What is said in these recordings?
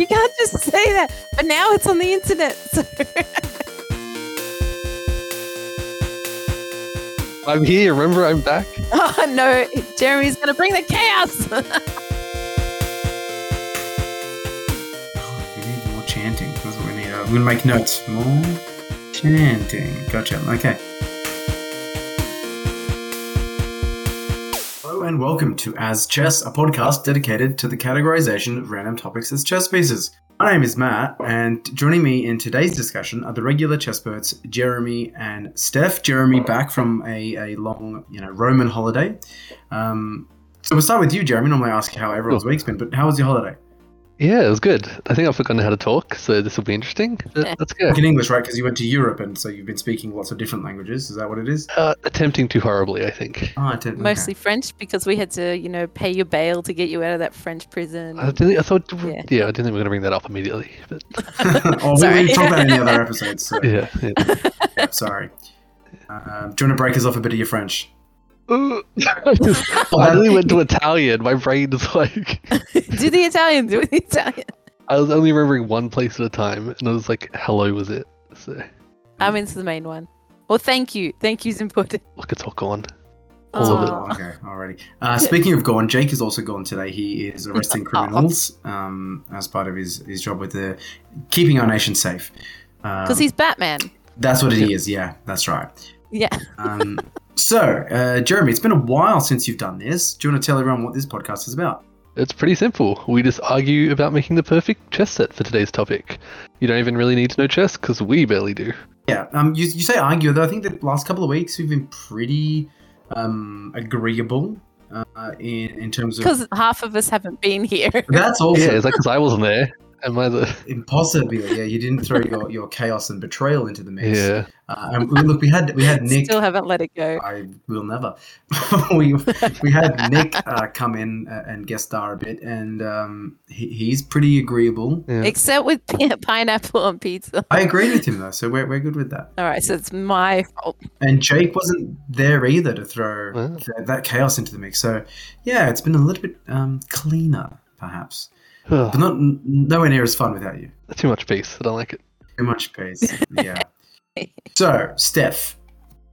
You can't just say that. But now it's on the internet. So. I'm here. Remember, I'm back. oh no, Jeremy's gonna bring the chaos. We need more chanting. That's what we need. Uh, I'm gonna make notes. More chanting. Gotcha. Okay. And welcome to As Chess, a podcast dedicated to the categorization of random topics as chess pieces. My name is Matt, and joining me in today's discussion are the regular chessperts Jeremy and Steph. Jeremy back from a, a long, you know, Roman holiday. Um, so we'll start with you, Jeremy. Normally I ask how everyone's week's been, but how was your holiday? Yeah, it was good. I think I've forgotten how to talk, so this will be interesting. But Yeah. Let's go. In English, right? Because you went to Europe, and so you've been speaking lots of different languages. Is that what it is? Uh, attempting too horribly, I think. Ah, I didn't- okay. Mostly French because we had to, you know, pay your bail to get you out of that French prison. I, didn't, I thought, Yeah. yeah. I didn't think we were going to bring that up immediately. But oh, we, Sorry. we talked about it in the other episodes. So, yeah, yeah. yeah, sorry. Um, do you want to break us off a bit of your French? Ooh. I just finally went to Italian. My brain is like, do the Italian, do the Italian. I was only remembering one place at a time, and I was like, hello was it. So, I'm into the main one. Well, thank you. Thank you's important. look, it's all gone. All of it. Aw. Oh, okay, alrighty. Uh, speaking of gone, Jake is also gone today. He is arresting criminals um, as part of his, his job with the keeping our nation safe. Um, Because he's Batman. that's what it is. Yeah, that's right. Yeah. Um, so, uh, Jeremy, it's been a while since you've done this. Do you want to tell everyone what this podcast is about? It's pretty simple. We just argue about making the perfect chess set for today's topic. You don't even really need to know chess, because we barely do. Yeah, um, you, you say argue, though I think the last couple of weeks we've been pretty um, agreeable uh, in, in terms of. Because half of us haven't been here. That's also Yeah, it's like because I wasn't there. Am I the. impossible. Yeah, you didn't throw your, your chaos and betrayal into the mix. Yeah. Uh, and we- look, we had we had Nick. Still haven't let it go. I will never. we we had Nick uh, come in uh, and guest star a bit, and um, he, he's pretty agreeable. yeah. Except with pi- pineapple on pizza. I agreed with him though, so we're, we're good with that. All right, so it's my fault. And Jake wasn't there either to throw Wow. th- that chaos into the mix. So yeah, it's been a little bit um, cleaner, perhaps, Ugh, but not nowhere near as fun without you. too much peace. I don't like it. Too much peace. Yeah. so, Steph,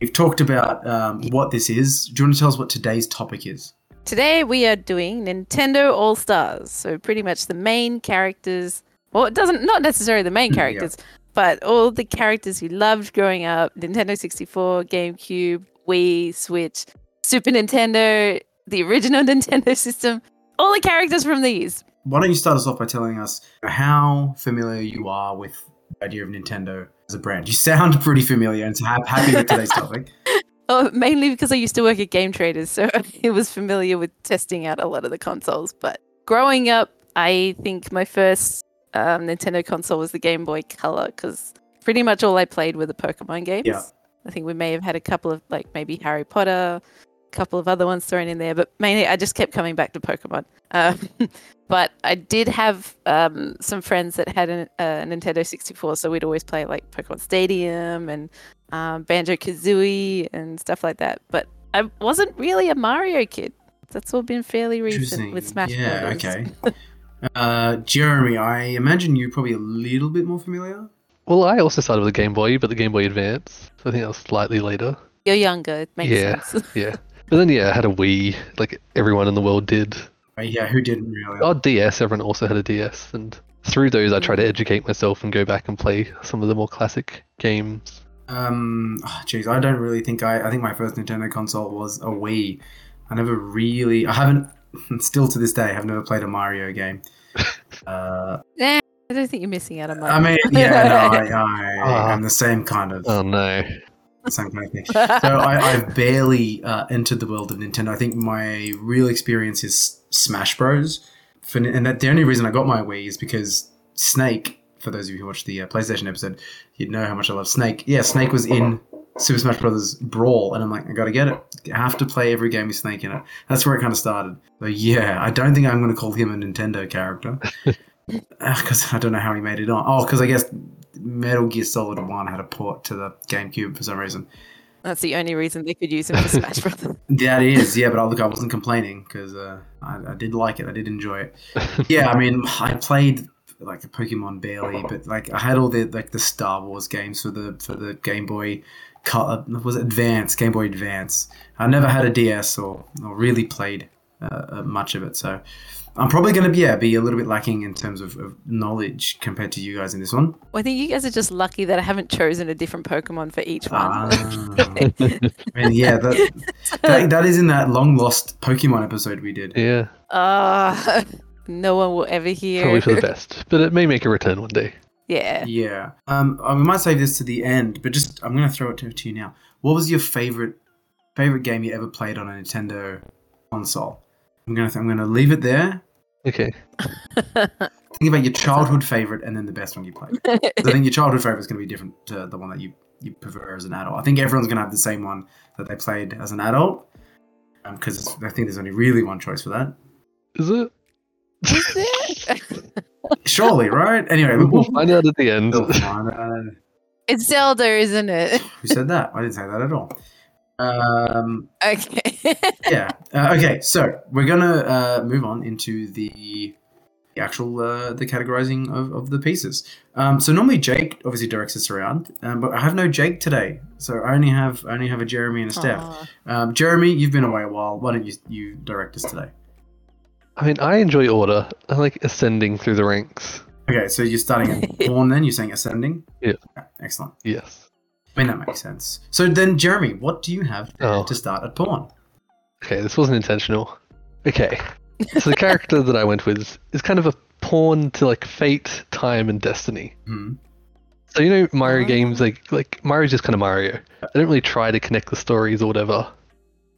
we've talked about um, what this is. Do you want to tell us what today's topic is? Today we are doing Nintendo All Stars. So pretty much the main characters. Well, it doesn't not necessarily the main Yeah. characters, but all the characters you loved growing up: Nintendo 64, GameCube, Wii, Switch, Super Nintendo, the original Nintendo system. All the characters from these. Why don't you start us off by telling us how familiar you are with the idea of Nintendo as a brand? You sound pretty familiar and happy with today's topic. Oh, mainly because I used to work at Game Traders, so I was familiar with testing out a lot of the consoles. But growing up, I think my first um, Nintendo console was the Game Boy Color, because pretty much all I played were the Pokemon games. Yeah. I think we may have had a couple of like maybe Harry Potter, couple of other ones thrown in there, but mainly I just kept coming back to Pokemon. Um, but I did have um, some friends that had a, a Nintendo 64, so we'd always play like Pokemon Stadium and um, Banjo Kazooie and stuff like that. But I wasn't really a Mario kid. That's all been fairly recent with Smash yeah, Brothers. okay. Uh, Jeremy, I imagine you're probably a little bit more familiar. Well, I also started with a Game Boy, but the Game Boy Advance. So I think that was slightly later. You're younger. It makes Yeah. sense. Yeah. But then, yeah, I had a Wii, like everyone in the world did. Uh, yeah, who didn't really? Oh, DS, everyone also had a DS. And through those, I tried to educate myself and go back and play some of the more classic games. Um, oh, jeez, I don't really think I. I think my first Nintendo console was a Wii. I never really. I haven't. Still to this day, I've never played a Mario game. Uh, I don't think you're missing out on much. I mean, yeah, no, I, I, Ah. I'm the same kind of Oh, no. Same kind of thing. So I, I've barely uh, entered the world of Nintendo. I think my real experience is Smash Bros. For, and that the only reason I got my Wii is because Snake. For those of you who watched the uh, PlayStation episode, you'd know how much I love Snake. Yeah, Snake was in Super Smash Bros. Brawl, and I'm like, I gotta get it. I have to play every game with Snake in it. That's where it kind of started. But yeah, I don't think I'm to call him a Nintendo character because I don't know how he made it on. Oh, because I guess Metal Gear Solid One had a port to the GameCube for some reason. That's the only reason they could use him for Smash Brothers. That is, yeah, but I, look, I wasn't complaining because uh, I, I did like it. I did enjoy it. Yeah, I mean, I played like a Pokemon barely, but like I had all the like the Star Wars games for the for the Game Boy. Color was it Advance Game Boy Advance. I never had a DS or or really played uh, uh, much of it, so I'm probably going to be yeah be a little bit lacking in terms of, of knowledge compared to you guys in this one. Well, I think you guys are just lucky that I haven't chosen a different Pokemon for each one. Ah. I mean, yeah, that, that that is in that long lost Pokemon episode we did. Yeah, Ah, no one will ever hear. probably for the best, but it may make a return one day. yeah. Yeah. Um, I might save this to the end, but just I'm gonna throw it to, to you now. What was your favorite favorite game you ever played on a Nintendo console? I'm gonna I'm gonna leave it there. Okay. Think about your childhood favorite and then the best one you played. I think your childhood favorite is gonna be different to the one that you you prefer as an adult. I think everyone's gonna have the same one that they played as an adult. Because I think there's only really one choice for that. Is it? Is it? Surely, right? Anyway, We'll we'll find out at the end. we'll it's Zelda, isn't it? Who said that? I didn't say that at all. Um, Okay. Yeah. Uh, okay. So we're gonna uh, move on into the, the actual uh, the categorizing of, of the pieces. Um, so normally Jake obviously directs us around, um, but I have no Jake today, so I only have I only have a Jeremy and a Steph. Um, Jeremy, you've been away a while. Why don't you you direct us today? I mean, I enjoy order. I like ascending through the ranks. Okay, so you're starting at pawn then. You're saying ascending. Yeah. Okay, excellent. Yes. I mean that makes sense. So then, Jeremy, what do you have Oh. to start at pawn? Okay, this wasn't intentional. Okay. So the character that I went with is kind of a pawn to like fate, time, and destiny. Hmm. So you know Mario Ah. games like like Mario's just kind of Mario. They don't really try to connect the stories or whatever.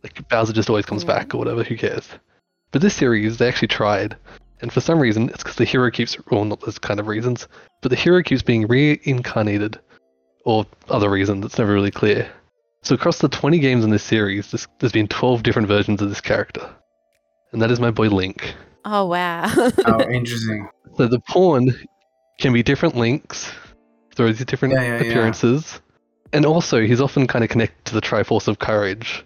Like Bowser just always comes Mm. back or whatever. Who cares? But this series they actually tried, and for some reason it's because the hero keeps well not those kind of reasons, but the hero keeps being reincarnated, or other reason that's never really clear. So across the 20 games in this series, this, there's been 12 different versions of this character, and that is my boy Link. Oh wow. Oh, interesting. So the pawn can be different links through these different Yeah, yeah, yeah. appearances. And also, he's often kind of connected to the Triforce of Courage.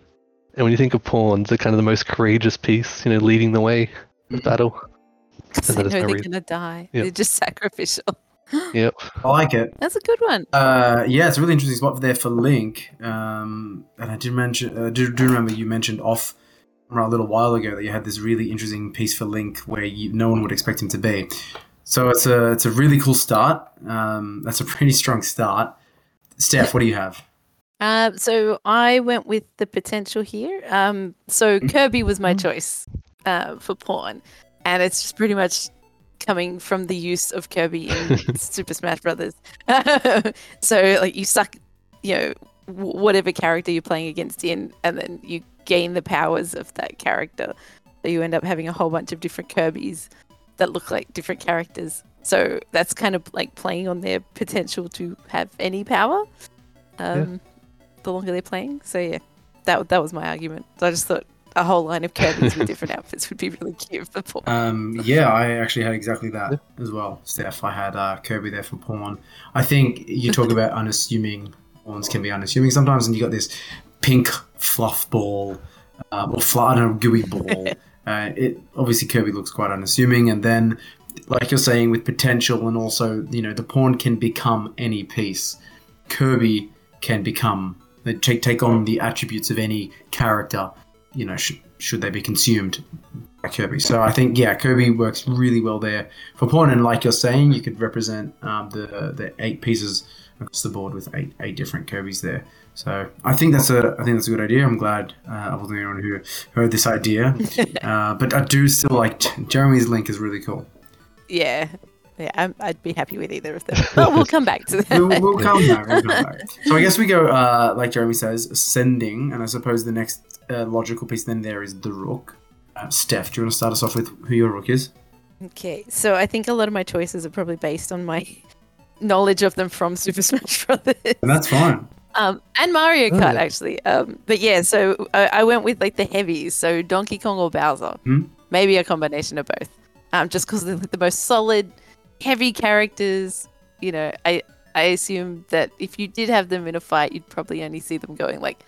And when you think of pawns, they're kind of the most courageous piece, you know, leading the way in Mhm. battle. 'Cause And they know no they're reason. gonna die. Yep. They're just sacrificial. Yep. I like it. That's a good one. Uh, yeah, it's a really interesting spot there for Link. Um, and I did mention, uh, do, do remember you mentioned off camera a little while ago that you had this really interesting piece for Link where you, no one would expect him to be. So it's a it's a really cool start. Um, that's a pretty strong start. Steph, what do you have? Uh, so I went with the potential here. Um, so Kirby was my Mhm. choice uh, for pawn, and it's just pretty much coming from the use of Kirby in Super Smash Brothers. so like you suck, you know, whatever character you're playing against in, and then you gain the powers of that character. So you end up having a whole bunch of different Kirby's that look like different characters. So that's kind of like playing on their potential to have any power. Um, The longer they're playing. So yeah, that that was my argument. So I just thought a whole line of Kirby's with different outfits would be really cute for Paul. Um, yeah, I actually had exactly that as well, Steph. I had uh, Kirby there for pawn. I think you talk about unassuming pawns can be unassuming sometimes, and you got this pink fluff ball um, or flat, I don't know, gooey ball. uh, it obviously Kirby looks quite unassuming, and then like you're saying with potential, and also you know the pawn can become any piece. Kirby can become they take take on the attributes of any character. You know, sh- should they be consumed by Kirby. So I think yeah, Kirby works really well there for pawn, and like you're saying, you could represent um, the the eight pieces across the board with eight eight different Kirby's there. So I think that's a I think that's a good idea. I'm glad uh, I wasn't the only one who heard this idea, uh, but I do still like Jeremy's link is really cool. Yeah, yeah, I'm, I'd be happy with either of them. But we'll come back to that. We'll, we'll come back. We'll come back. So I guess we go uh, like Jeremy says, ascending, and I suppose the next uh, logical piece then there is the rook. Uh, Steph, do you want to start us off with who your rook is? Okay, so I think a lot of my choices are probably based on my knowledge of them from Super Smash Brothers. And that's fine. Um, and Mario Oh, Kart yeah. actually. Um, but yeah, so I, I went with like the heavies, so Donkey Kong or Bowser. Hmm. Maybe a combination of both. Um, just because they're the most solid, heavy characters. You know, I I assume that if you did have them in a fight, you'd probably only see them going like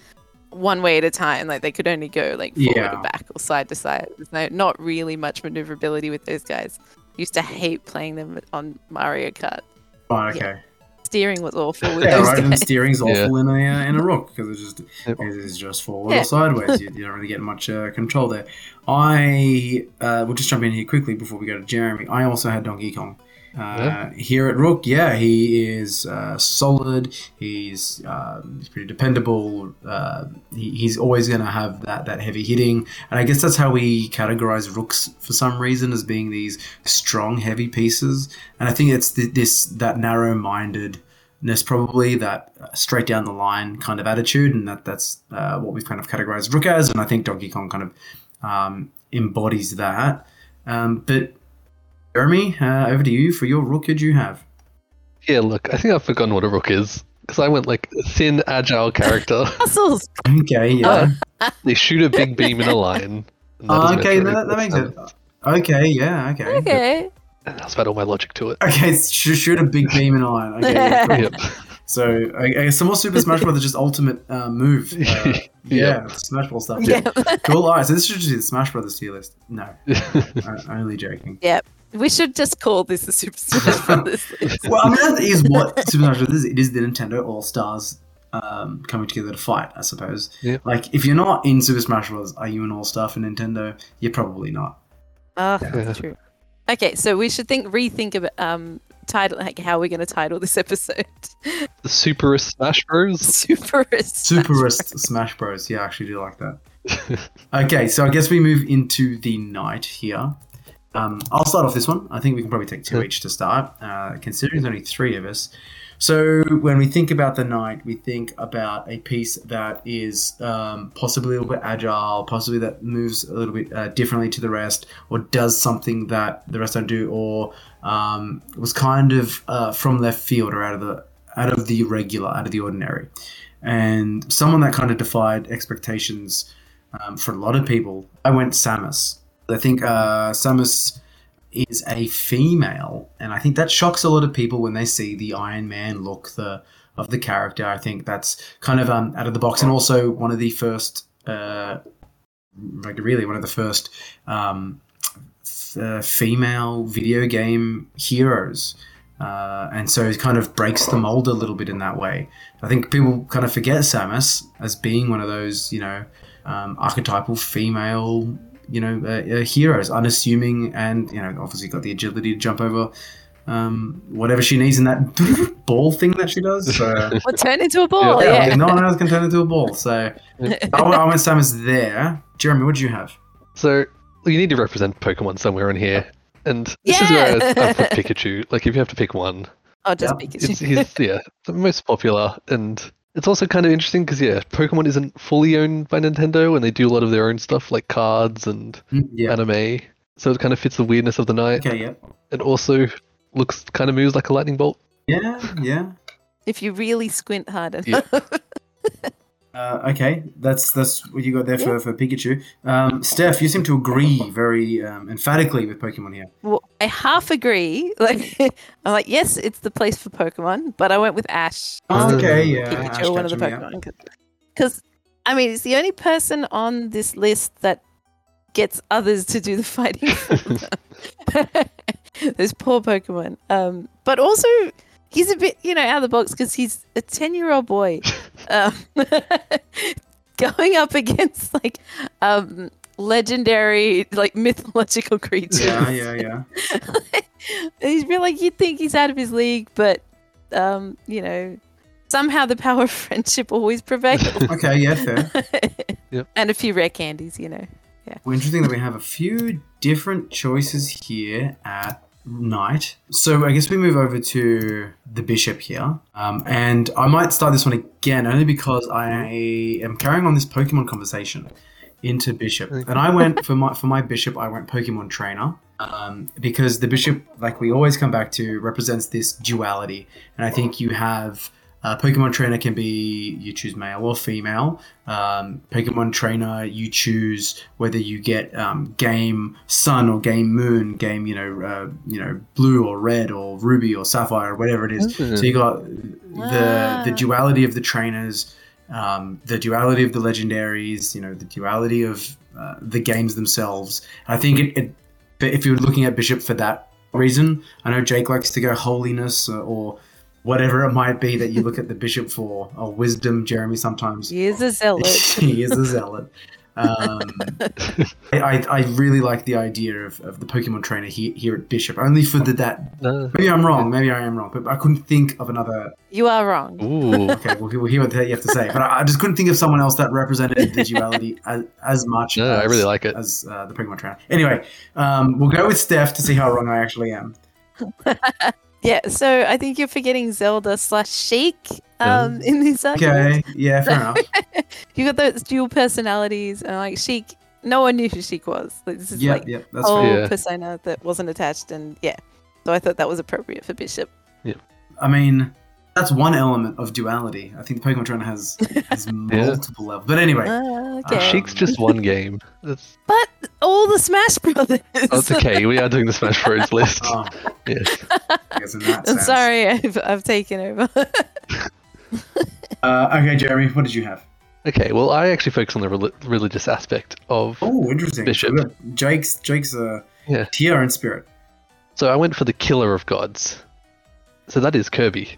one way at a time. Like they could only go like forward Yeah. and back or side to side. There's no not really much maneuverability with those guys. Used to hate playing them on Mario Kart. Right, Yeah. okay. Steering was awful with Yeah, those right. And steering's awful Yeah. in a uh, in a rook because it's just it's just forward Yeah. or sideways. You, you don't really get much uh, control there. I uh, will just jump in here quickly before we go to Jeremy. I also had Donkey Kong. Uh, Yeah. Here at Rook, yeah, he is uh, solid. He's um, he's pretty dependable. Uh, he, he's always going to have that that heavy hitting, and I guess that's how we categorize rooks for some reason as being these strong, heavy pieces. And I think it's th- this that narrow-mindedness, probably that uh, straight down the line kind of attitude, and that that's uh, what we've kind of categorized Rook as. And I think Donkey Kong kind of um, embodies that. Um, but Jeremy, uh, over to you for your Rook. Who'd you have? Yeah, look, I think I've forgotten what a rook is because I went like thin, agile character. Muscles. Okay, yeah. they shoot a big beam in a line. that is okay, meant that, that makes seven. it. Okay, yeah, okay. Okay. And that's about all my logic to it. Okay, sh- shoot a big beam in a line. Okay, yeah, cool. Yep. So I, I guess some more Super Smash Bros. just ultimate uh, move. Uh, yeah, Yeah. Smash Ball stuff. Yeah. Cool. All right, so this should just be the Smash Brothers tier list. No, I, I'm only joking. We should just call this the Super Smash Brothers. Well, I mean that is what Super Smash Bros. is. It is the Nintendo All Stars um, coming together to fight. I suppose. Yeah. Like if you're not in Super Smash Bros., are you an All Star for Nintendo? You're probably not. Oh, Yeah. that's true. Okay, so we should think rethink about um title like how we're going to title this episode. the Superist Smash Bros. Superist. Superist Smash Bros. Yeah, I actually do like that. Okay, so I guess we move into the knight here. Um, I'll start off this one. I think we can probably take two each to start, uh, considering there's only three of us. So when we think about the knight, we think about a piece that is um, possibly a little bit agile, possibly that moves a little bit uh, differently to the rest, or does something that the rest don't do, or um, was kind of uh, from left field or out of the out of the regular, out of the ordinary, and someone that kind of defied expectations um, for a lot of people. I went Samus. I think uh, Samus is a female, and I think that shocks a lot of people when they see the Iron Man look the of the character. I think that's kind of um, out of the box, and also one of the first, uh, like really one of the first um, uh, female video game heroes. Uh, and so it kind of breaks the mold a little bit in that way. I think people kind of forget Samus as being one of those, you know, um, archetypal female, you know, uh, uh, heroes, unassuming, and you know, obviously got the agility to jump over um, whatever she needs in that ball thing that she does. So, Or turn into a ball. yeah, Yeah. no one else can turn into a ball. So I, I went Samus there. Jeremy, what did you have? So you need to represent Pokemon somewhere in here, and this is where I, I put Pikachu. Like if you have to pick one, Oh, just Yeah. Pikachu. it's, he's yeah the most popular, and it's also kind of interesting because yeah, Pokemon isn't fully owned by Nintendo, and they do a lot of their own stuff like cards and Mm, Yeah. anime. So it kind of fits the weirdness of the knight. Okay. Yeah. It also looks kind of moves like a lightning bolt. Yeah. Yeah. if you really squint hard Yeah. enough. Uh, okay, that's that's what you got there for, for Pikachu. Um, Steph, you seem to agree very um, emphatically with Pokemon here. Well, I half agree. Like, I'm like, yes, it's the place for Pokemon, but I went with Ash. Oh, okay, yeah, Pikachu, Ash one of the Pokemon. Because, I mean, it's the only person on this list that gets others to do the fighting. Those poor Pokemon. Um, but also, he's a bit, you know, out of the box because he's a 10 year old boy um, going up against, like, um, legendary, like, mythological creatures. Yeah, yeah, yeah. he's really like you'd think he's out of his league, but um, you know, somehow the power of friendship always prevails. Okay, yeah, fair. Yep. And a few rare candies, you know. Well, interesting that we have a few different choices here at knight. So I guess we move over to the bishop here, um, and I might start this one again only because I am carrying on this Pokemon conversation into bishop, and I went for my for my bishop. I went Pokemon trainer. Um, because the bishop, like we always come back to, represents this duality, and I think you have uh, Pokemon trainer can be you choose male or female. Um, Pokemon trainer, you choose whether you get um, game sun or game moon, game you know uh, you know blue or red or ruby or sapphire or whatever it is. Mhm. So you got the the duality of the trainers, um, the duality of the legendaries, you know the duality of uh, the games themselves. I think it, it if you're looking at Bishop for that reason. I know Jake likes to go holiness or whatever it might be that you look at the bishop for, or wisdom. Jeremy sometimes He is a zealot. he is a zealot. Um, I, I I really like the idea of, of the Pokemon trainer here, here at Bishop, only for the that. No. Maybe I'm wrong. Maybe I am wrong, but I couldn't think of another. you are wrong. Ooh. Okay, we'll, we'll hear what you have to say, but I, I just couldn't think of someone else that represented the duality as, as much. No, as, I really like it. as uh, the Pokemon trainer. Anyway, um, we'll go with Steph to see how wrong I actually am. Yeah, so I think you're forgetting Zelda slash Sheik um, in this argument. Okay, yeah, fair enough. You got those dual personalities, and like Sheik, no one knew who Sheik was. Like, this is Yep, like yep, that's whole fair. Yeah. persona that wasn't attached, and yeah. So I thought that was appropriate for Bishop. Yeah, I mean, that's one element of duality. I think the Pokemon trainer has, has multiple levels. But anyway, okay. Sheik's just one game. That's, but all the Smash Brothers. oh, it's okay. We are doing the Smash Bros. list. oh, Yes. I guess in that I'm sorry, I've, I've taken over. Uh, okay, Jeremy, what did you have? Okay. Well, I actually focus on the reli- religious aspect of. Oh, interesting. Bishop. So we Jake's Jake's uh, Yeah. tier and spirit. So I went for the killer of gods. So that is Kirby,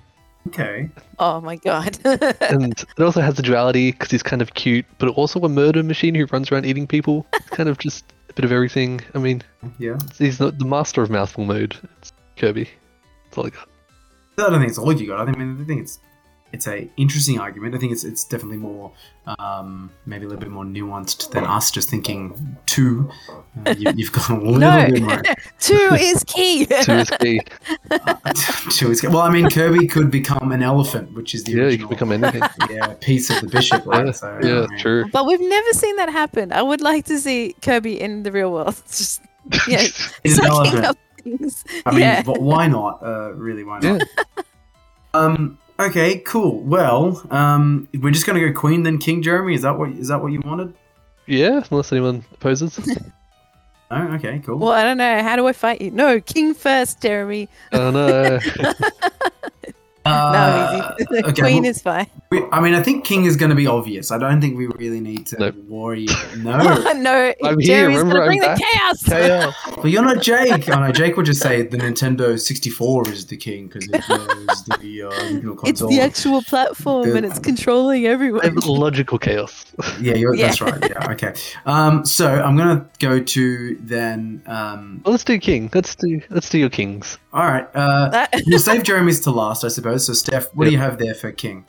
Okay. oh my god. and it also has the duality because he's kind of cute, but also a murder machine who runs around eating people. It's kind of just a bit of everything. I mean, Yeah. he's the, the master of mouthful mode. It's Kirby. That's all I got. I don't think it's all you got. I think, I, mean, I think it's it's a interesting argument. I think it's it's definitely more um, maybe a little bit more nuanced than us just thinking two. Uh, you, you've got a little no, bit more. two is key. Two is key. two is, key. well, I mean, Kirby could become an elephant, which is the Yeah, you original can become anything. yeah, piece of the bishop, right? Yeah, So, yeah, I mean, true. But we've never seen that happen. I would like to see Kirby in the real world. Just yeah, He's an sucking elephant. up things. I mean, yeah. but why not? Uh, really, why not? Yeah. Um. Okay. Cool. Well, um, we're just gonna go Queen then King Jeremy. Is that what is that what you wanted? yeah, unless anyone opposes. Oh, okay. Cool. Well, I don't know. How do I fight you? No, King first, Jeremy. Oh no. Uh, no, easy. okay, Queen well, is fine. we- I mean, I think King is going to be obvious. I don't think we really need to Nope. worry. No. no, I'm here, Jeremy's remember, gonna I'm bring the back. chaos. KO. but you're not Jake. Oh no, Jake would just say the Nintendo 64 is the king because it was the uh, original It's the actual platform The- and it's controlling everyone. Logical chaos. yeah, you're, Yeah. that's right. Yeah. Okay. Um. So I'm gonna go to then. Um. Well, let's do king. Let's do let's do your kings. All right. Uh, we'll save Jeremy's to last, I suppose. So, Steph, what do you have there for King?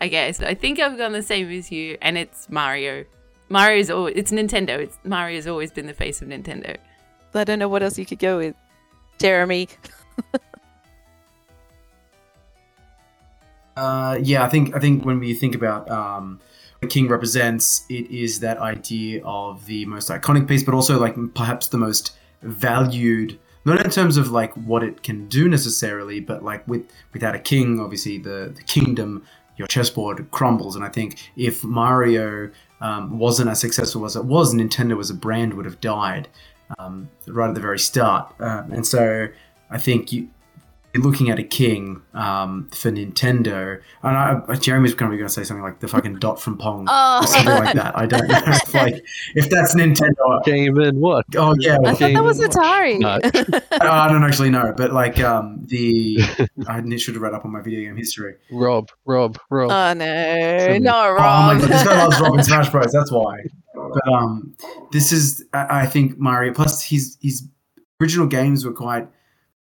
Okay, so I think I've gone the same as you, and it's Mario. Mario's always it's Nintendo. It's Mario's always been the face of Nintendo. I don't know what else you could go with. Jeremy. Uh, yeah, I think I think when we think about um, what King represents, it is that idea of the most iconic piece, but also like perhaps the most valued. Not in terms of like what it can do necessarily, but like with without a king, obviously the the kingdom, your chessboard crumbles. And I think if Mario um, wasn't as successful as it was, Nintendo as a brand would have died um, right at the very start. Uh, and so I think you, looking at a king um, for Nintendo, and I, I- Jeremy's going to be going to say something like the fucking dot from Pong Oh. or something like that. I don't know if like if that's Nintendo. Game in what? Oh yeah, I well, thought that was Atari. No. I don't actually know, but like um, the I should have read up on my video game history. Rob, Rob, Rob. oh no, Something. not Oh my god, this guy loves Robin Smash Bros. That's why. But um, this is I, I think Mario. Plus, his his original games were quite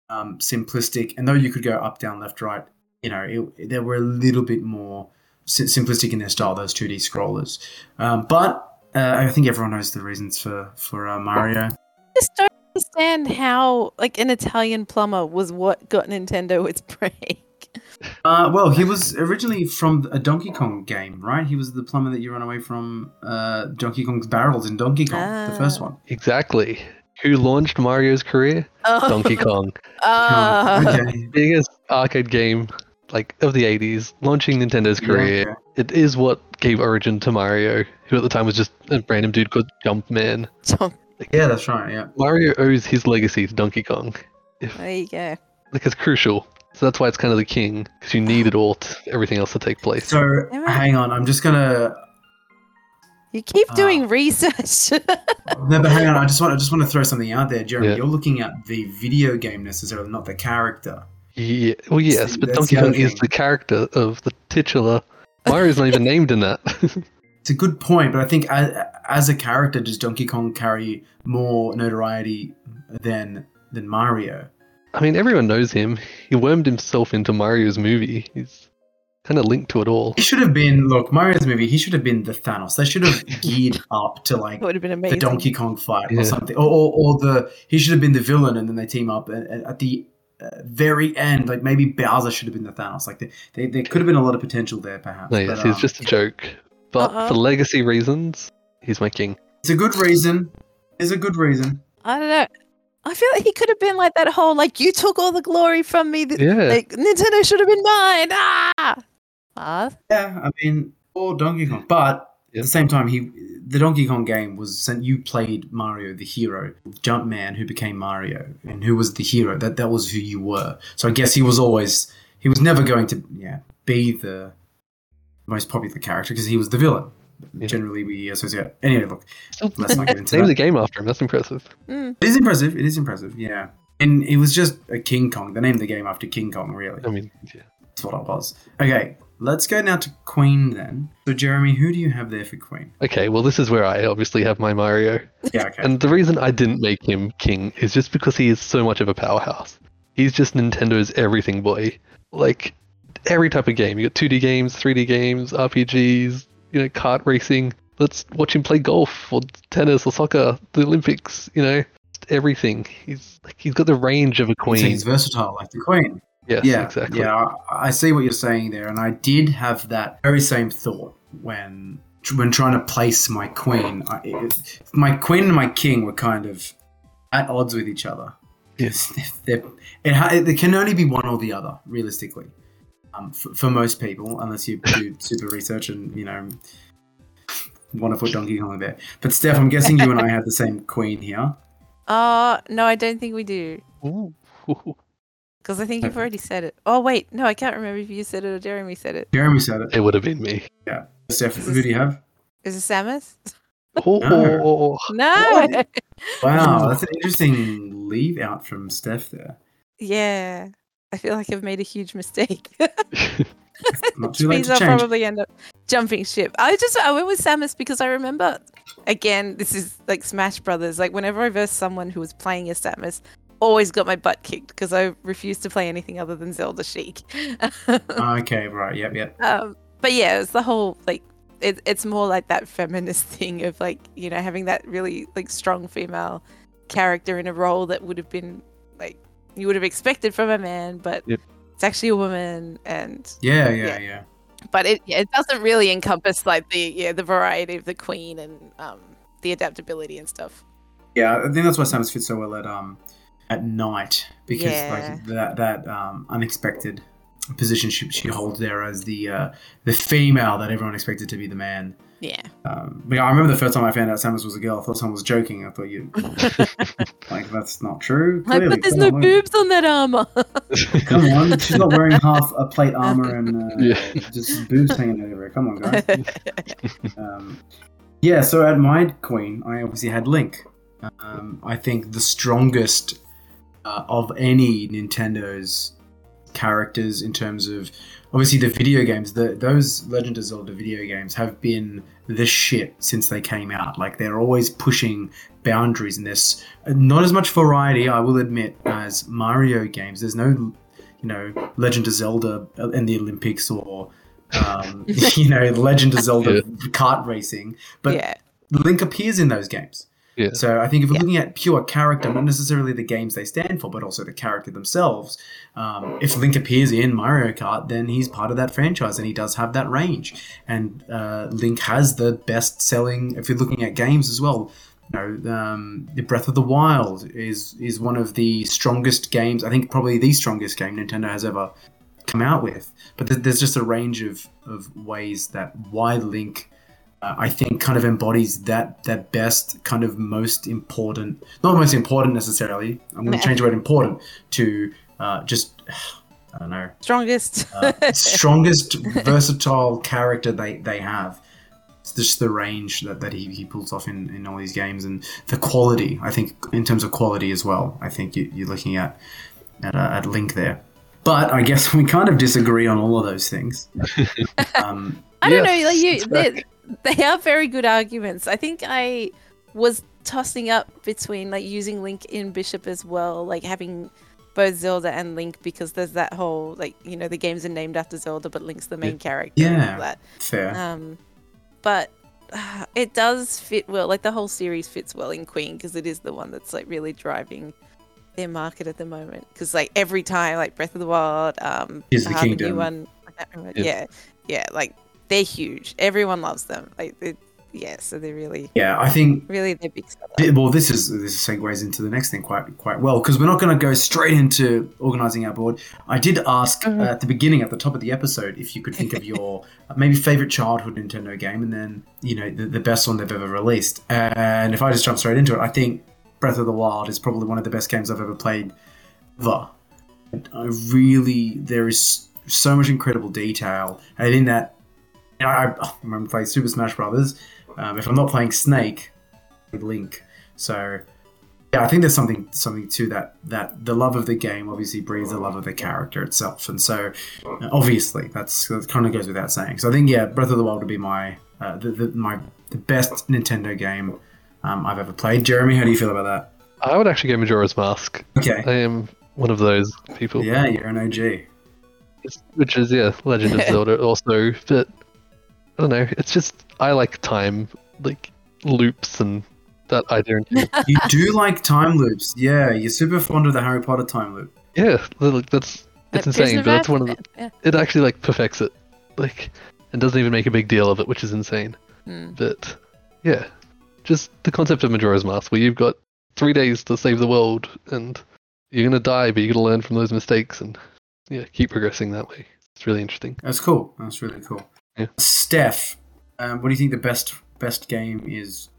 um, simplistic, and though you could go up, down, left, right, you know, it, they were a little bit more simplistic in their style. Those two D scrollers, um, but uh, I think everyone knows the reasons for for uh, Mario. just don't understand how like an Italian plumber was what got Nintendo its break. Uh, well, he was originally from a Donkey Kong game, right? He was the plumber that you run away from uh, Donkey Kong's barrels in Donkey Kong, the first Ah. one. Exactly. Who launched Mario's career? Oh. Donkey Kong. Oh. okay. Biggest arcade game like of the 80s, launching Nintendo's Yeah, career. okay. It is what gave origin to Mario, who at the time was just a random dude called Jumpman. Yeah, that's right. Yeah. Mario owes his legacy to Donkey Kong. there you go. Like it's crucial. So that's why it's kind of the king, because you need it all to everything else to take place. So hang on, I'm just gonna. You keep Ah. doing research. No, but hang on. I just want I just want to throw something out there, Jeremy. Yeah. You're looking at the video game necessarily, not the character. Yeah, well, yes, See, but Donkey Kong is the character of the titular. Mario's not even named in that. It's a good point, but I think as, as a character, does Donkey Kong carry more notoriety than than Mario? I mean, everyone knows him. He wormed himself into Mario's movie. He's kind of linked to it all. He should have been look Mario's movie. He should have been the Thanos. They should have geared up to like It would have been the. Donkey Kong fight Yeah. or something, or, or, or the he should have been the villain, and then they team up. And, and at the uh, very end, like maybe Bowser should have been the Thanos. Like they, they, there could have been a lot of potential there, perhaps. No, yes, but, he's um, just a joke. But Uh-uh. for legacy reasons, he's my king. It's a good reason. It's a good reason. I don't know. I feel like he could have been like that whole like you took all the glory from me. That, Yeah. Like Nintendo should have been mine. Ah. Ah. Yeah, I mean, or Donkey Kong, but Yeah. at the same time, he the Donkey Kong game was sent. You played Mario, the hero, Jumpman, who became Mario, and who was the hero. That that was who you were. So I guess he was always he was never going to yeah be the most popular character because he was the villain. Yeah. Generally, we associate. Anyway, look, let's not get into named that. the game after him. That's impressive. Mm. It is impressive. It is impressive. Yeah, and it was just a King Kong. They named the game after King Kong. Really. I mean, yeah. That's what it was. Okay, let's go now to Queen then. So, Jeremy, who do you have there for Queen? Okay, well, this is where I obviously have my Mario. Yeah, okay. And the reason I didn't make him king is just because he is so much of a powerhouse. He's just Nintendo's everything boy. Like every type of game. You got 2D games, 3D games, RPGs, you know, kart racing. Let's watch him play golf or tennis or soccer, the Olympics, you know, everything. He's like he's got the range of a so queen. he's versatile, like the Queen. Yes, yeah, exactly. Yeah, I, I see what you're saying there, and I did have that very same thought when when trying to place my Queen. I, it, my Queen and my King were kind of at odds with each other. Yes. They're- it, ha- it can only be one or the other, realistically, um, for, for most people, unless you do super research and you know want to put Donkey Kong there. But Steph, I'm guessing you and I have the same Queen here. Uh, no, I don't think we do. Ooh. Because I think you've already said it. Oh wait, no, I can't remember if you said it or Jeremy said it. Jeremy said it. It would have been me. Yeah. Steph, This who is- do you have? Is it Samus? Oh, No. No. What? Wow, that's an interesting leave out from Steph there. yeah, I feel like I've made a huge mistake. Not Which too late means I'll change. probably end up jumping ship. I just I went with Samus because I remember again, this is like Smash Brothers. Like whenever I versed someone who was playing as Samus, always got my butt kicked because I refused to play anything other than Zelda Sheik. okay, right, yep, yep. um, but yeah, it's the whole like it, it's more like that feminist thing of like you know having that really like strong female character in a role that would have been like you would have expected from a man, but Yep. it's actually a woman and Yeah, yeah, Yeah. yeah. but it it doesn't really encompass like the yeah the variety of the queen and um the adaptability and stuff. Yeah, I think that's why Samus fits so well at um at knight because Yeah. like that that um unexpected position she, she holds there as the uh, the female that everyone expected to be the man. Yeah. Um, but yeah, I remember the first time I found out Samus was a girl. I thought someone was joking. I thought you like that's not true. Like, Clearly, but there's come no on. boobs on that armor. Come on, she's not wearing half a plate armor and uh, Yeah. just boobs hanging out everywhere. Come on, guys. Um, yeah, so at my queen, I obviously had Link. Um, I think the strongest uh, of any Nintendo's characters in terms of obviously the video games. The, those Legend of Zelda video games have been the shit since they came out. Like they're always pushing boundaries in this. Not as much variety, I will admit, as Mario games. There's no, you know, Legend of Zelda and the Olympics or um, you know, Legend of Zelda Yeah. kart racing, but yeah. Link appears in those games. Yeah. So I think if we're Yeah. looking at pure character, not necessarily the games they stand for, but also the character themselves, um, if Link appears in Mario Kart, then he's part of that franchise and he does have that range. And uh, Link has the best selling, if you're looking at games as well, you know, um, the Breath of the Wild is is one of the strongest games. I think probably the strongest game Nintendo has ever come out with. But th- there's just a range of, of ways that why Link, uh, I think, kind of embodies that that best, kind of most important, not most important necessarily. I'm going to change the word important to uh, just, I don't know, Strongest. uh, strongest versatile character they, they have. It's just the range that, that he, he pulls off in, in all these games and the quality. I think in terms of quality as well. I think you, you're looking at at, uh, at Link there. But I guess we kind of disagree on all of those things. Um, I don't Yes, know. Like you, it's they, are very good arguments. I think I was tossing up between like using Link in Bishop as well, like having both Zelda and Link because there's that whole like you know the games are named after Zelda, but Link's the main character. and all Yeah. that. fair. Um, but uh, it does fit well. Like the whole series fits well in Queen because it is the one that's like really driving their market at the moment. Because like every time, like Breath of the Wild, um, of the uh, new one, I can't remember- Yeah. yeah, yeah, like they're huge. Everyone loves them. Like, they, yeah, so they're really, yeah, I think really they're big. seller. Well, this is this segues into the next thing quite quite well because we're not going to go straight into organizing our board. I did ask uh, Mhm. at the beginning, at the top of the episode, if you could think of your maybe favorite childhood Nintendo game, and then you know the, the best one they've ever released. And if I just jump straight into it, I think Breath of the Wild is probably one of the best games I've ever played. Ever. I really there is so much incredible detail, and in that, know, I, I remember playing Super Smash Brothers. Um, if I'm not playing Snake, Link. So yeah, I think there's something something to that that the love of the game obviously breeds the love of the character itself, and so uh, obviously that's that kind of goes without saying. So I think yeah, Breath of the Wild would be my uh, the, the my the best Nintendo game um, I've ever played. Jeremy, how do you feel about that? I would actually go Majora's Mask. Okay, I am one of those people. yeah, you're an OG. Which is yeah, Legend of Zelda also. But I don't know. It's just I like time, like loops and that idea. You do like time loops, yeah. You're super fond of the Harry Potter time loop. yeah, like, that's Like it's insane. But that's one of the. Yeah. It actually like perfects it, like, and doesn't even make a big deal of it, which is insane. Mm. But yeah, just the concept of Majora's Mask, where you've got three days to save the world, and you're gonna die, but you're gonna learn from those mistakes, and yeah, keep progressing that way. It's really interesting. That's cool. That's really cool. Yeah. Steph, um, what do you think the best best game is?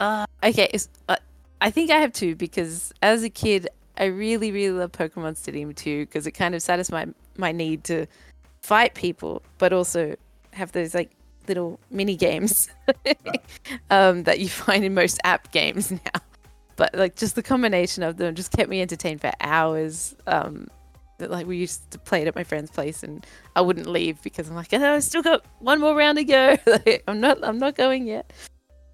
Uh, okay, uh, I think I have two because as a kid, I really, really love Pokemon Stadium 2 because it kind of satisfied my, my need to fight people, but also have those like little mini games um, that you find in most app games now. But like just the combination of them just kept me entertained for hours. Um, that, like we used to play it at my friend's place, and I wouldn't leave because I'm like, oh, I still got one more round to go. like, I'm not, I'm not going yet.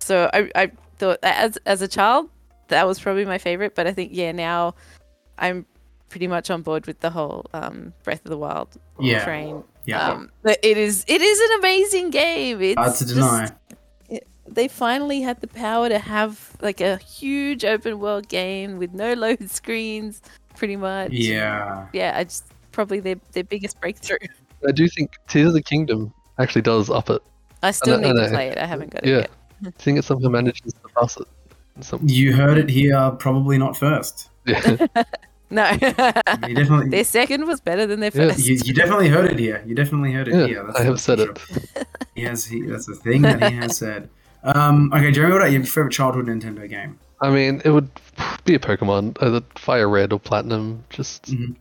So I, I thought as as a child that was probably my favorite. But I think yeah, now I'm pretty much on board with the whole um, Breath of the Wild Yeah. train. Yeah, Um, but it is it is an amazing game. It's hard to just- deny. they finally had the power to have like a huge open world game with no load screens, pretty much. Yeah, Yeah, I just probably their their biggest breakthrough. I do think Tears of the Kingdom actually does up it. I still I need know. to play it. I haven't got it Yeah. yet. I think it somehow manages to pass it. in Some, you heard it here. Probably not first. yeah. No, You definitely. their second was better than their Yeah, first. You, you definitely heard it here. You definitely heard it Yeah, here. I have said for it. sure. He has. He, that's the thing that he has said. Um, okay, Jeremy, what about your favorite childhood Nintendo game? I mean, it would be a Pokemon, either Fire Red or Platinum. Just Mhm.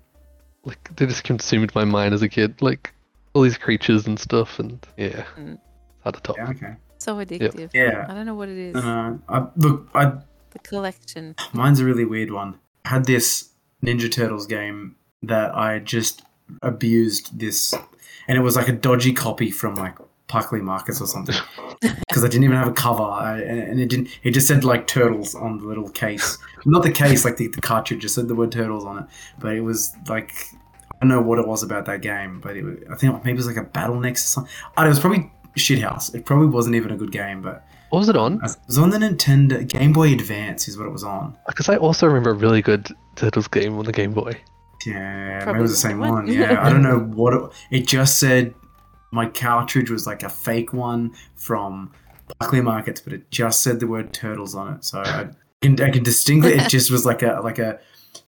like they just consumed my mind as a kid. Like all these creatures and stuff, and yeah, Mm. hard to top. Yeah, okay. so addictive. Yeah. I don't know what it is. Uh, I, look, I, The collection. mine's a really weird one. I had this Ninja Turtles game that I just abused this, and it was like a dodgy copy from like Parkley Markets or something, because I didn't even have a cover, I, and it didn't. It just said like turtles on the little case, not the case, like the, the cartridge just said the word turtles on it, but it was like. I don't know what it was about that game, but it, was- I think maybe it was like a Battle Nexus or something. I don't know, it was probably shithouse. It probably wasn't even a good game, but What was it on? it was on the Nintendo Game Boy Advance, is what it was on. Because I also remember a really good Turtles game on the Game Boy. Yeah, maybe Probably it was the the same same one. one. Yeah, I don't know what it, it just said. My cartridge was like a fake one from Buckley Markets, but it just said the word turtles on it. So I can, I can distinctly. It just was like a like a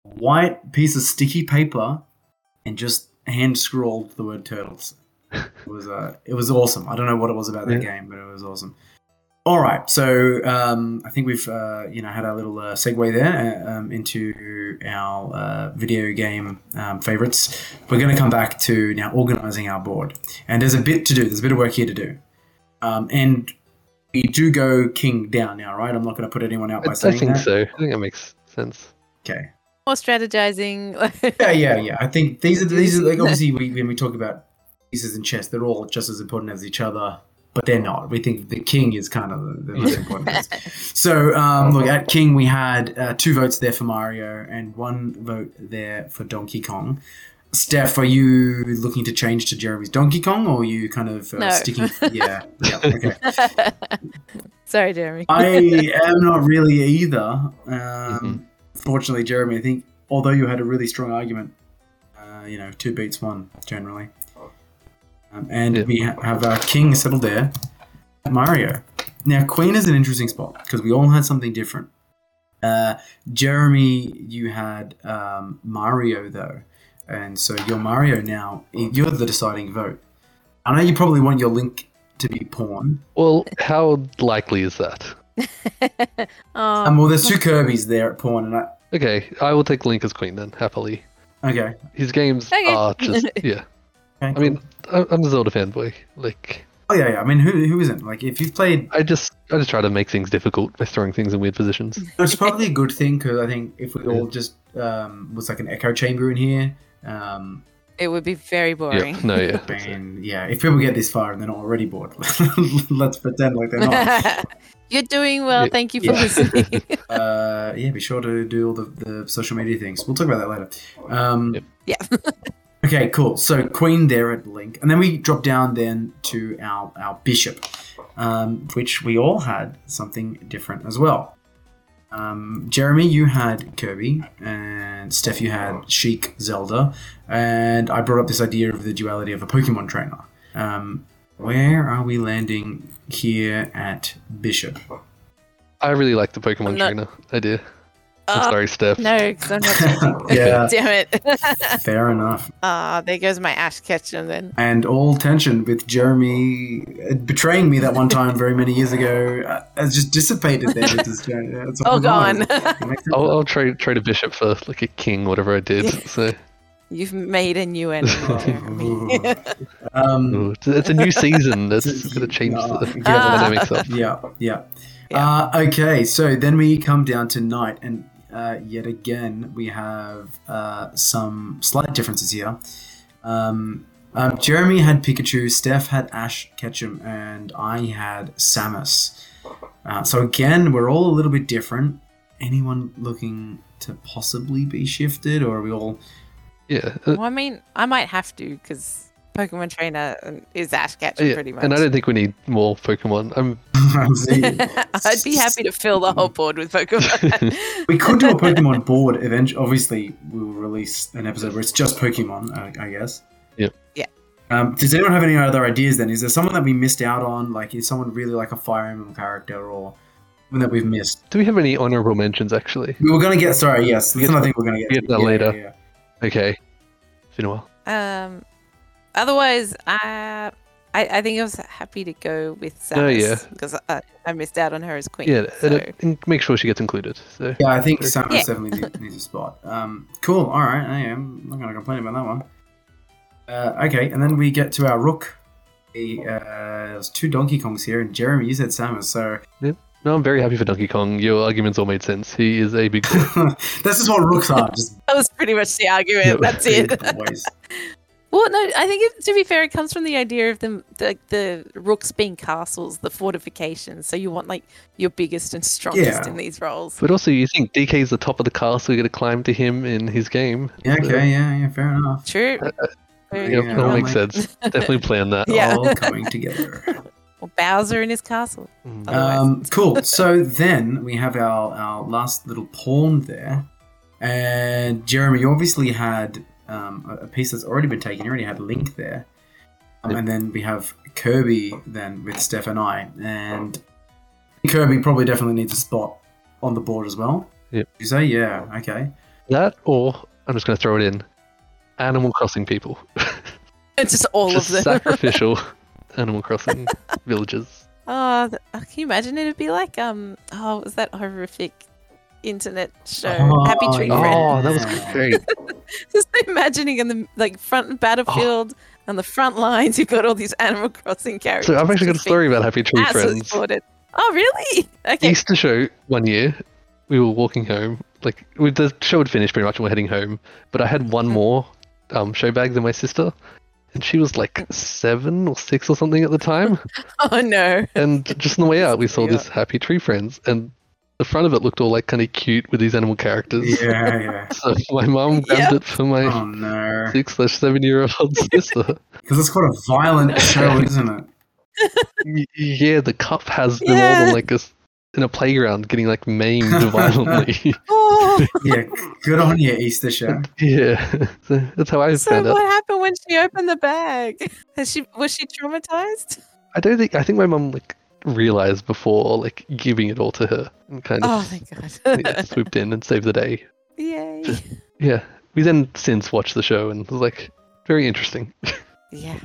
white piece of sticky paper, and just hand scrawled the word turtles. It was uh, it was awesome. I don't know what it was about that game, but it was awesome. All right, so um, I think we've uh, you know had our little uh, segue there uh, um, into our uh, video game um, favorites. We're going to come back to now organizing our board, and there's a bit to do. There's a bit of work here to do, um, and we do go king down now, right? I'm not going to put anyone out I, by I saying think that. so. I think that makes sense. Okay. More strategizing. Yeah, yeah, yeah. I think these are these are like obviously we, when we talk about pieces in chess, they're all just as important as each other, but they're not. We think the king is kind of the, the most important. so um, look at king, we had uh, two votes there for Mario and one vote there for Donkey Kong. Steph, are you looking to change to Jeremy's Donkey Kong, or are you kind of uh, No. sticking? Yeah, yeah, okay. Sorry, Jeremy. I am not really either. Um, Mhm. Fortunately, Jeremy, I think although you had a really strong argument, uh, you know, two beats one generally. Um, and Yeah. we have our king settled there, Mario. Now, Queen is an interesting spot because we all had something different. Uh, Jeremy, you had um, Mario though, and so you're Mario now. You're the deciding vote. I know you probably want your Link to be pawn. Well, how likely is that? oh, Um, well, there's two Kirby's there at pawn, and I, Okay, I will take Link as queen then, happily. okay. His games Okay. are just yeah. Okay, I mean, I- I'm a Zelda fanboy. Like, Oh yeah, yeah. I mean, who who isn't? Like, if you've played, I just I just try to make things difficult by throwing things in weird positions. it's probably a good thing because I think if we all just um, was like an echo chamber in here, um, it would be very boring. Yeah, no, yeah. and yeah, if people get this far and they're not already bored, let's pretend like they're not. You're doing well. Yeah. Thank you for Yeah. listening. uh, yeah, be sure to do all the, the social media things. We'll talk about that later. Um, Yep. yeah. Okay, cool. So Queen there at Link, and then we drop down then to our our Bishop, um, which we all had something different as well. Um, Jeremy, you had Kirby, and Steph, you had Sheik Zelda, and I brought up this idea of the duality of a Pokemon trainer. Um, where are we landing here at Bishop? I really like the Pokemon I'm not- trainer idea. I'm Oh, sorry, Steph. no, 'cause I'm not changing. Yeah. Damn it. Fair enough. Ah, there goes my Ash Ketchum then. and all tension with Jeremy uh, betraying me that one time very many years ago uh, has just dissipated there. with this. It's All all gone. It makes it- I'll, I'll trade trade a bishop for like a king, whatever I did. So You've made a new enemy. Jeremy. um, ooh, it's, it's a new season. That's gonna change No, the yeah. dynamics up. yeah, yeah. Uh, okay, so then we come down to knight, and uh, yet again we have uh, some slight differences here. Um, um, Jeremy had Pikachu, Steph had Ash Ketchum, and I had Samus. Uh, so again, we're all a little bit different. Anyone looking to possibly be shifted, or are we all? Yeah, uh, well, I mean, I might have to because Pokemon Trainer is Ash Ketchum yeah. pretty much. And I don't think we need more Pokemon. I'm I'd be happy to fill the whole board with Pokemon. We could do a Pokemon board eventually. Obviously, we will release an episode where it's just Pokemon, I, I guess. Yep. Yeah. Um, does anyone have any other ideas then? Is there someone that we missed out on? Like, is someone really like a Fire Emblem character or someone that we've missed? Do we have any honorable mentions actually? We were going to get, sorry, yes. We That's get- another thing we're going to get get that Yeah, later. yeah, yeah. Okay, it's been a while. um, otherwise, I, I I think I was happy to go with Samus Oh, yeah. because I, I missed out on her as queen. Yeah, so. and, uh, and make sure she gets included. So Yeah, I think Samus Yeah. definitely needs, needs a spot. Um, cool, alright, I am not going to complain about that one. Uh, okay, and then we get to our Rook. The, uh, there's two Donkey Kongs here, and Jeremy, you said Samus, so no, I'm very happy for Donkey Kong. Your arguments all made sense. He is a big this is what rooks are. Just that was pretty much the argument. Yep. That's it. Big boys. Well, no, I think it, to be fair, it comes from the idea of them, the, the rooks being castles, the fortifications. So you want like your biggest and strongest Yeah. in these roles. but also, you think DK is the top of the castle. You're gonna climb to him in his game. Yeah, okay, yeah, yeah, fair enough. True. Uh, Very Yep, Yeah, that well, makes like- sense. Definitely plan that. Yeah. All coming together. Or Bowser in his castle. Mm. Um, cool. So then we have our, our last little pawn there. And Jeremy, you obviously had um, a a piece that's already been taken. You already had a Link there. Um, and then we have Kirby then with Steph and I. And Kirby probably definitely needs a spot on the board as well. Yep. You say? Yeah, okay. That, or I'm just gonna throw it in. Animal Crossing people. It's just all just of them. sacrificial Animal Crossing villages. Oh, can you imagine? It'd be like um. Oh, what was that horrific internet show? Oh, Happy Tree yeah. Friends. Oh, that was great. Just imagining in the like front battlefield on the front lines, you've got all these Animal Crossing characters. So I've actually got a story about Happy Tree being absolutely Friends. slaughtered. Oh, really? Okay. Easter show one year, we were walking home. Like we, the show had finished pretty much, and we're heading home. But I had one more um, show bag than my sister, and she was like seven or six or something at the time. Oh no. and just on the way out, we saw Yeah. this Happy Tree Friends, and the front of it looked all like kind of cute with these animal characters. Yeah, yeah. So my mum grabbed Yeah. it for my Oh no. six slash seven year old sister. Because it's quite a violent show, isn't it? Yeah, the cup has them all Yeah. on like a s in a playground getting like maimed violently. Oh, Yeah, good on you, Easter show. yeah, so that's how I so found out. what happened when she opened the bag? Has she was she traumatized? I don't think I think my mum like realized before like giving it all to her and kind Oh, of thank yeah, swooped in and saved the day. Yay. Yeah, we then since watched the show and it was like very interesting. Yeah.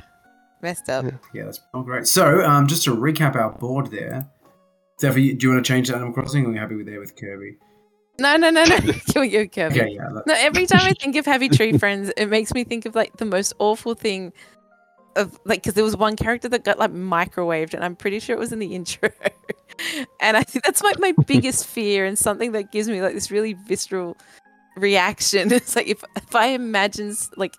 Messed up. Yeah. Yeah, that's all great. So, um, just to recap our board there. Steph, do you want to change to Animal Crossing or are you happy with there with Kirby? No, no, no, no. Can we go, Kirby? Okay, yeah. No, every time I think of Happy Tree Friends, it makes me think of like the most awful thing of like because there was one character that got like microwaved, and I'm pretty sure it was in the intro. and I think that's like my biggest fear and something that gives me like this really visceral reaction. It's like if if I imagine s- like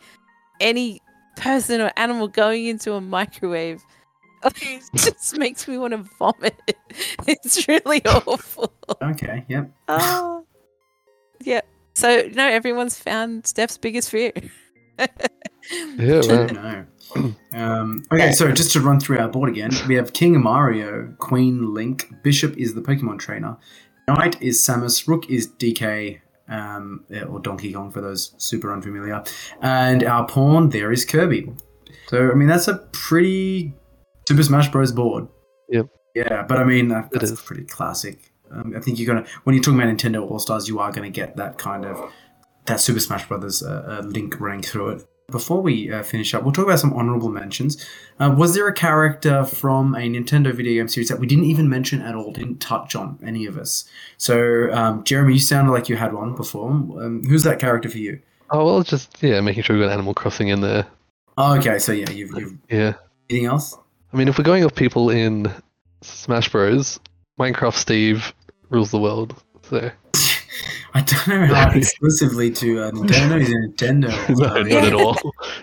any person or animal going into a microwave. like, It just makes me want to vomit. It's really awful. Okay, yep. Ah. Oh, yeah. So no, everyone's found Steph's biggest fear. Yeah, Good man. To know. Um, okay, so just to run through our board again, we have King Mario, Queen Link, Bishop is the Pokemon trainer, Knight is Samus, Rook is DK, um, or Donkey Kong for those super unfamiliar, and our pawn there is Kirby. So I mean that's a pretty Super Smash Bros. board. Yep. Yeah, but I mean that, that's is. pretty classic. Um, I think you're gonna when you're talking about Nintendo All Stars, you are gonna get that kind of that Super Smash Brothers uh, uh, link running through it. Before we uh, finish up, we'll talk about some honorable mentions. Uh, was there a character from a Nintendo video game series that we didn't even mention at all, didn't touch on any of us? So, um, Jeremy, you sounded like you had one before. Um, who's that character for you? Oh well, just yeah, making sure we got Animal Crossing in there. Oh, okay, so yeah, you've, you've Yeah, anything else? I mean, if we're going off people in Smash Bros, Minecraft Steve rules the world. So I don't know how exclusively to uh, Nintendo. He's a Nintendo. no, not at all.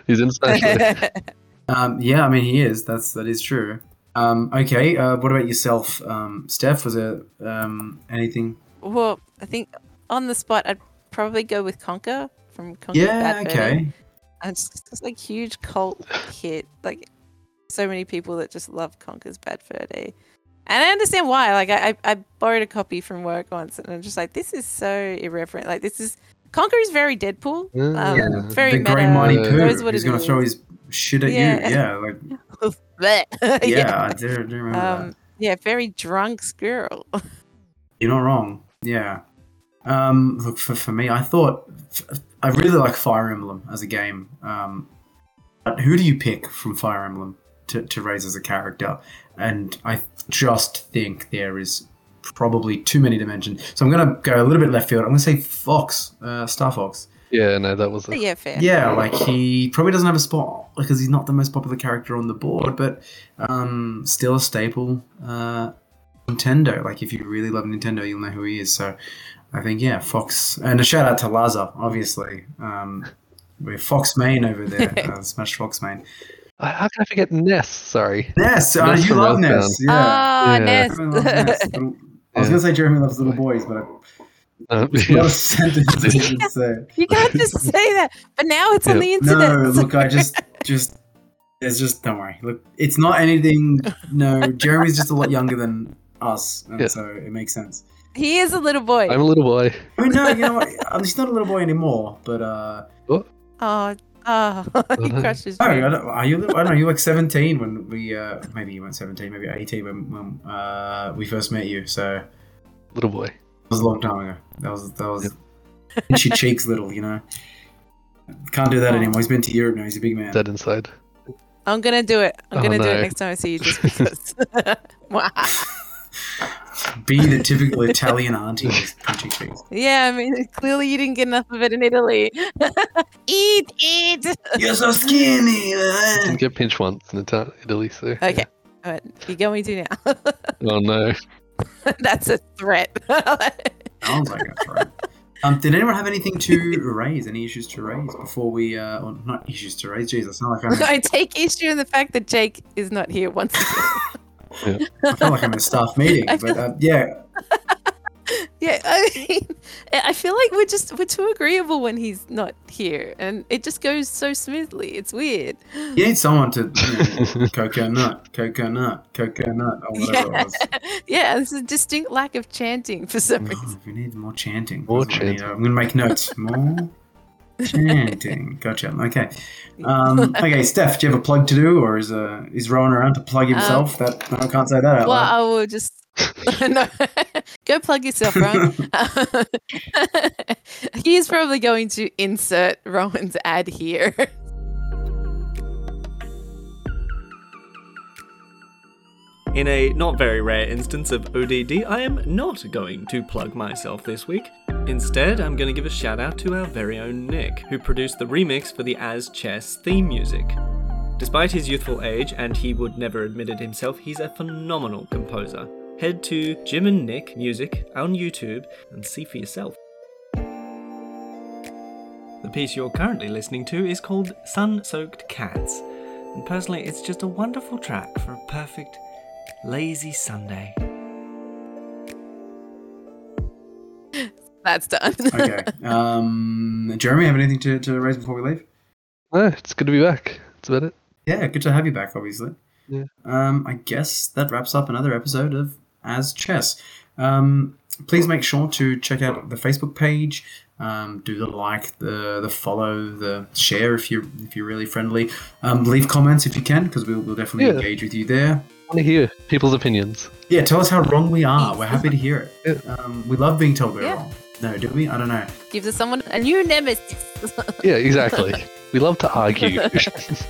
He's in Smash. Um, yeah, I mean he is. That's that is true. Um, okay, uh, what about yourself, um, Steph? Was there um, anything? well, I think on the spot, I'd probably go with Conker from Conker. Yeah, Bad okay. And it's just like huge cult hit. Like so many people that just love Conker's Bad Fur Day. And I understand why. Like I, I, I borrowed a copy from work once, and I'm just like, this is so irreverent. Like this is Conker is very Deadpool. Um, Yeah. very the meta. Great Mighty uh, knows what He's gonna throw his shit at Yeah. you. Yeah, like Blech. yeah, I do, do remember Um, that. yeah, very drunk squirrel. You're not wrong. Yeah. Um, look for for me, I thought I really like Fire Emblem as a game. Um, but who do you pick from Fire Emblem to, to raise as a character? And I just think there is probably too many dimensions. So I'm gonna go a little bit left field. I'm gonna say Fox, uh, Star Fox. Yeah, no, that was. A, yeah, fair. Yeah, like he probably doesn't have a spot because he's not the most popular character on the board, but um, still a staple. Uh, Nintendo. Like if you really love Nintendo, you'll know who he is. So I think yeah, Fox. And a shout out to Laza, obviously. Um, we're Fox Main over there, uh, Smash Fox Main. How can I forget Ness? Sorry. Ness, uh, Ness you love Earthbound. Ness. Yeah. Ah, Yeah. Ness. Ness. Little- I was Yeah. gonna say Jeremy loves little boys, but I, Uh, it's not a sentence I should say. you can't just say that. But now it's on the internet. No, look, I just, just, it's just, don't worry. Look, it's not anything. No, Jeremy's just a lot younger than us, and Yeah. so it makes sense. he is a little boy. I'm a little boy. I mean, no, you know what? Um, He's not a little boy anymore, but uh, Oh, oh, he no. crushes oh, I me. don't, are you? I don't know. You were like seventeen when we, uh, maybe you weren't seventeen, maybe eighteen when, when uh, we first met you. So Little boy. was a long time ago. That was that was inchy cheeks little, you know. Can't do that anymore. He's been to Europe now. He's a big man. Dead inside. I'm gonna do it. I'm Oh, gonna do it next time I see you, just because. Be the typical Italian auntie with pinchy cheeks. yeah, I mean, clearly you didn't get enough of it in Italy. eat, eat. You're so skinny. Didn't get pinched once in Italy, so. Okay. All right, you're going to now. Oh no. That's a threat. Sounds like a threat. Um, did anyone have anything to raise? Any issues to raise before we, uh, or not issues to raise? Jesus, I sound like I'm, I take issue in the fact that Jake is not here once again. I feel like I'm in a staff meeting, I but uh, yeah, yeah, I, mean, I feel like we're just we're too agreeable when he's not here, and it just goes so smoothly. It's weird. you need someone to you know, coconut, coconut, coconut, or whatever Yeah. it was. yeah, there's a distinct lack of chanting for some reason. Oh, we need more chanting. More That's what we need. chanting. I'm gonna make notes. More chanting. Gotcha. Okay. Um, okay, Steph, do you have a plug to do, or is uh, is Rowan around to plug himself? that no, I can't say that out Um, Well, loud. I will just no. Go plug yourself, Rowan. he is probably going to insert Rowan's ad here. In a not very rare instance of ODD, I am not going to plug myself this week. Instead, I'm going to give a shout out to our very own Nick, who produced the remix for the As Chess theme music. Despite his youthful age, and he would never admit it himself, he's a phenomenal composer. Head to Jim and Nick Music on YouTube and see for yourself. The piece you're currently listening to is called Sun Soaked Cats, and personally, it's just a wonderful track for a perfect, lazy Sunday. That's done. okay. Um, Jeremy, have anything to, to raise before we leave? No, it's good to be back. That's about it. Yeah, good to have you back, obviously. Yeah. Um, I guess that wraps up another episode of As Chess. Um, please make sure to check out the Facebook page. Um, do the like, the the follow, the share if you if you're really friendly. Um, leave comments if you can, because we'll, we'll definitely Yeah. engage with you there. I want to hear people's opinions. Yeah, tell us how wrong we are. We're happy to hear it. Um, we love being told we're Yeah. wrong. No, do we? I don't know. Gives us someone a new nemesis. Yeah, exactly. we love to argue.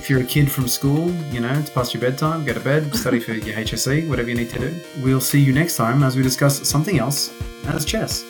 If you're a kid from school, you know, it's past your bedtime, go to bed, study for your HSC, whatever you need to do. We'll see you next time as we discuss something else as chess.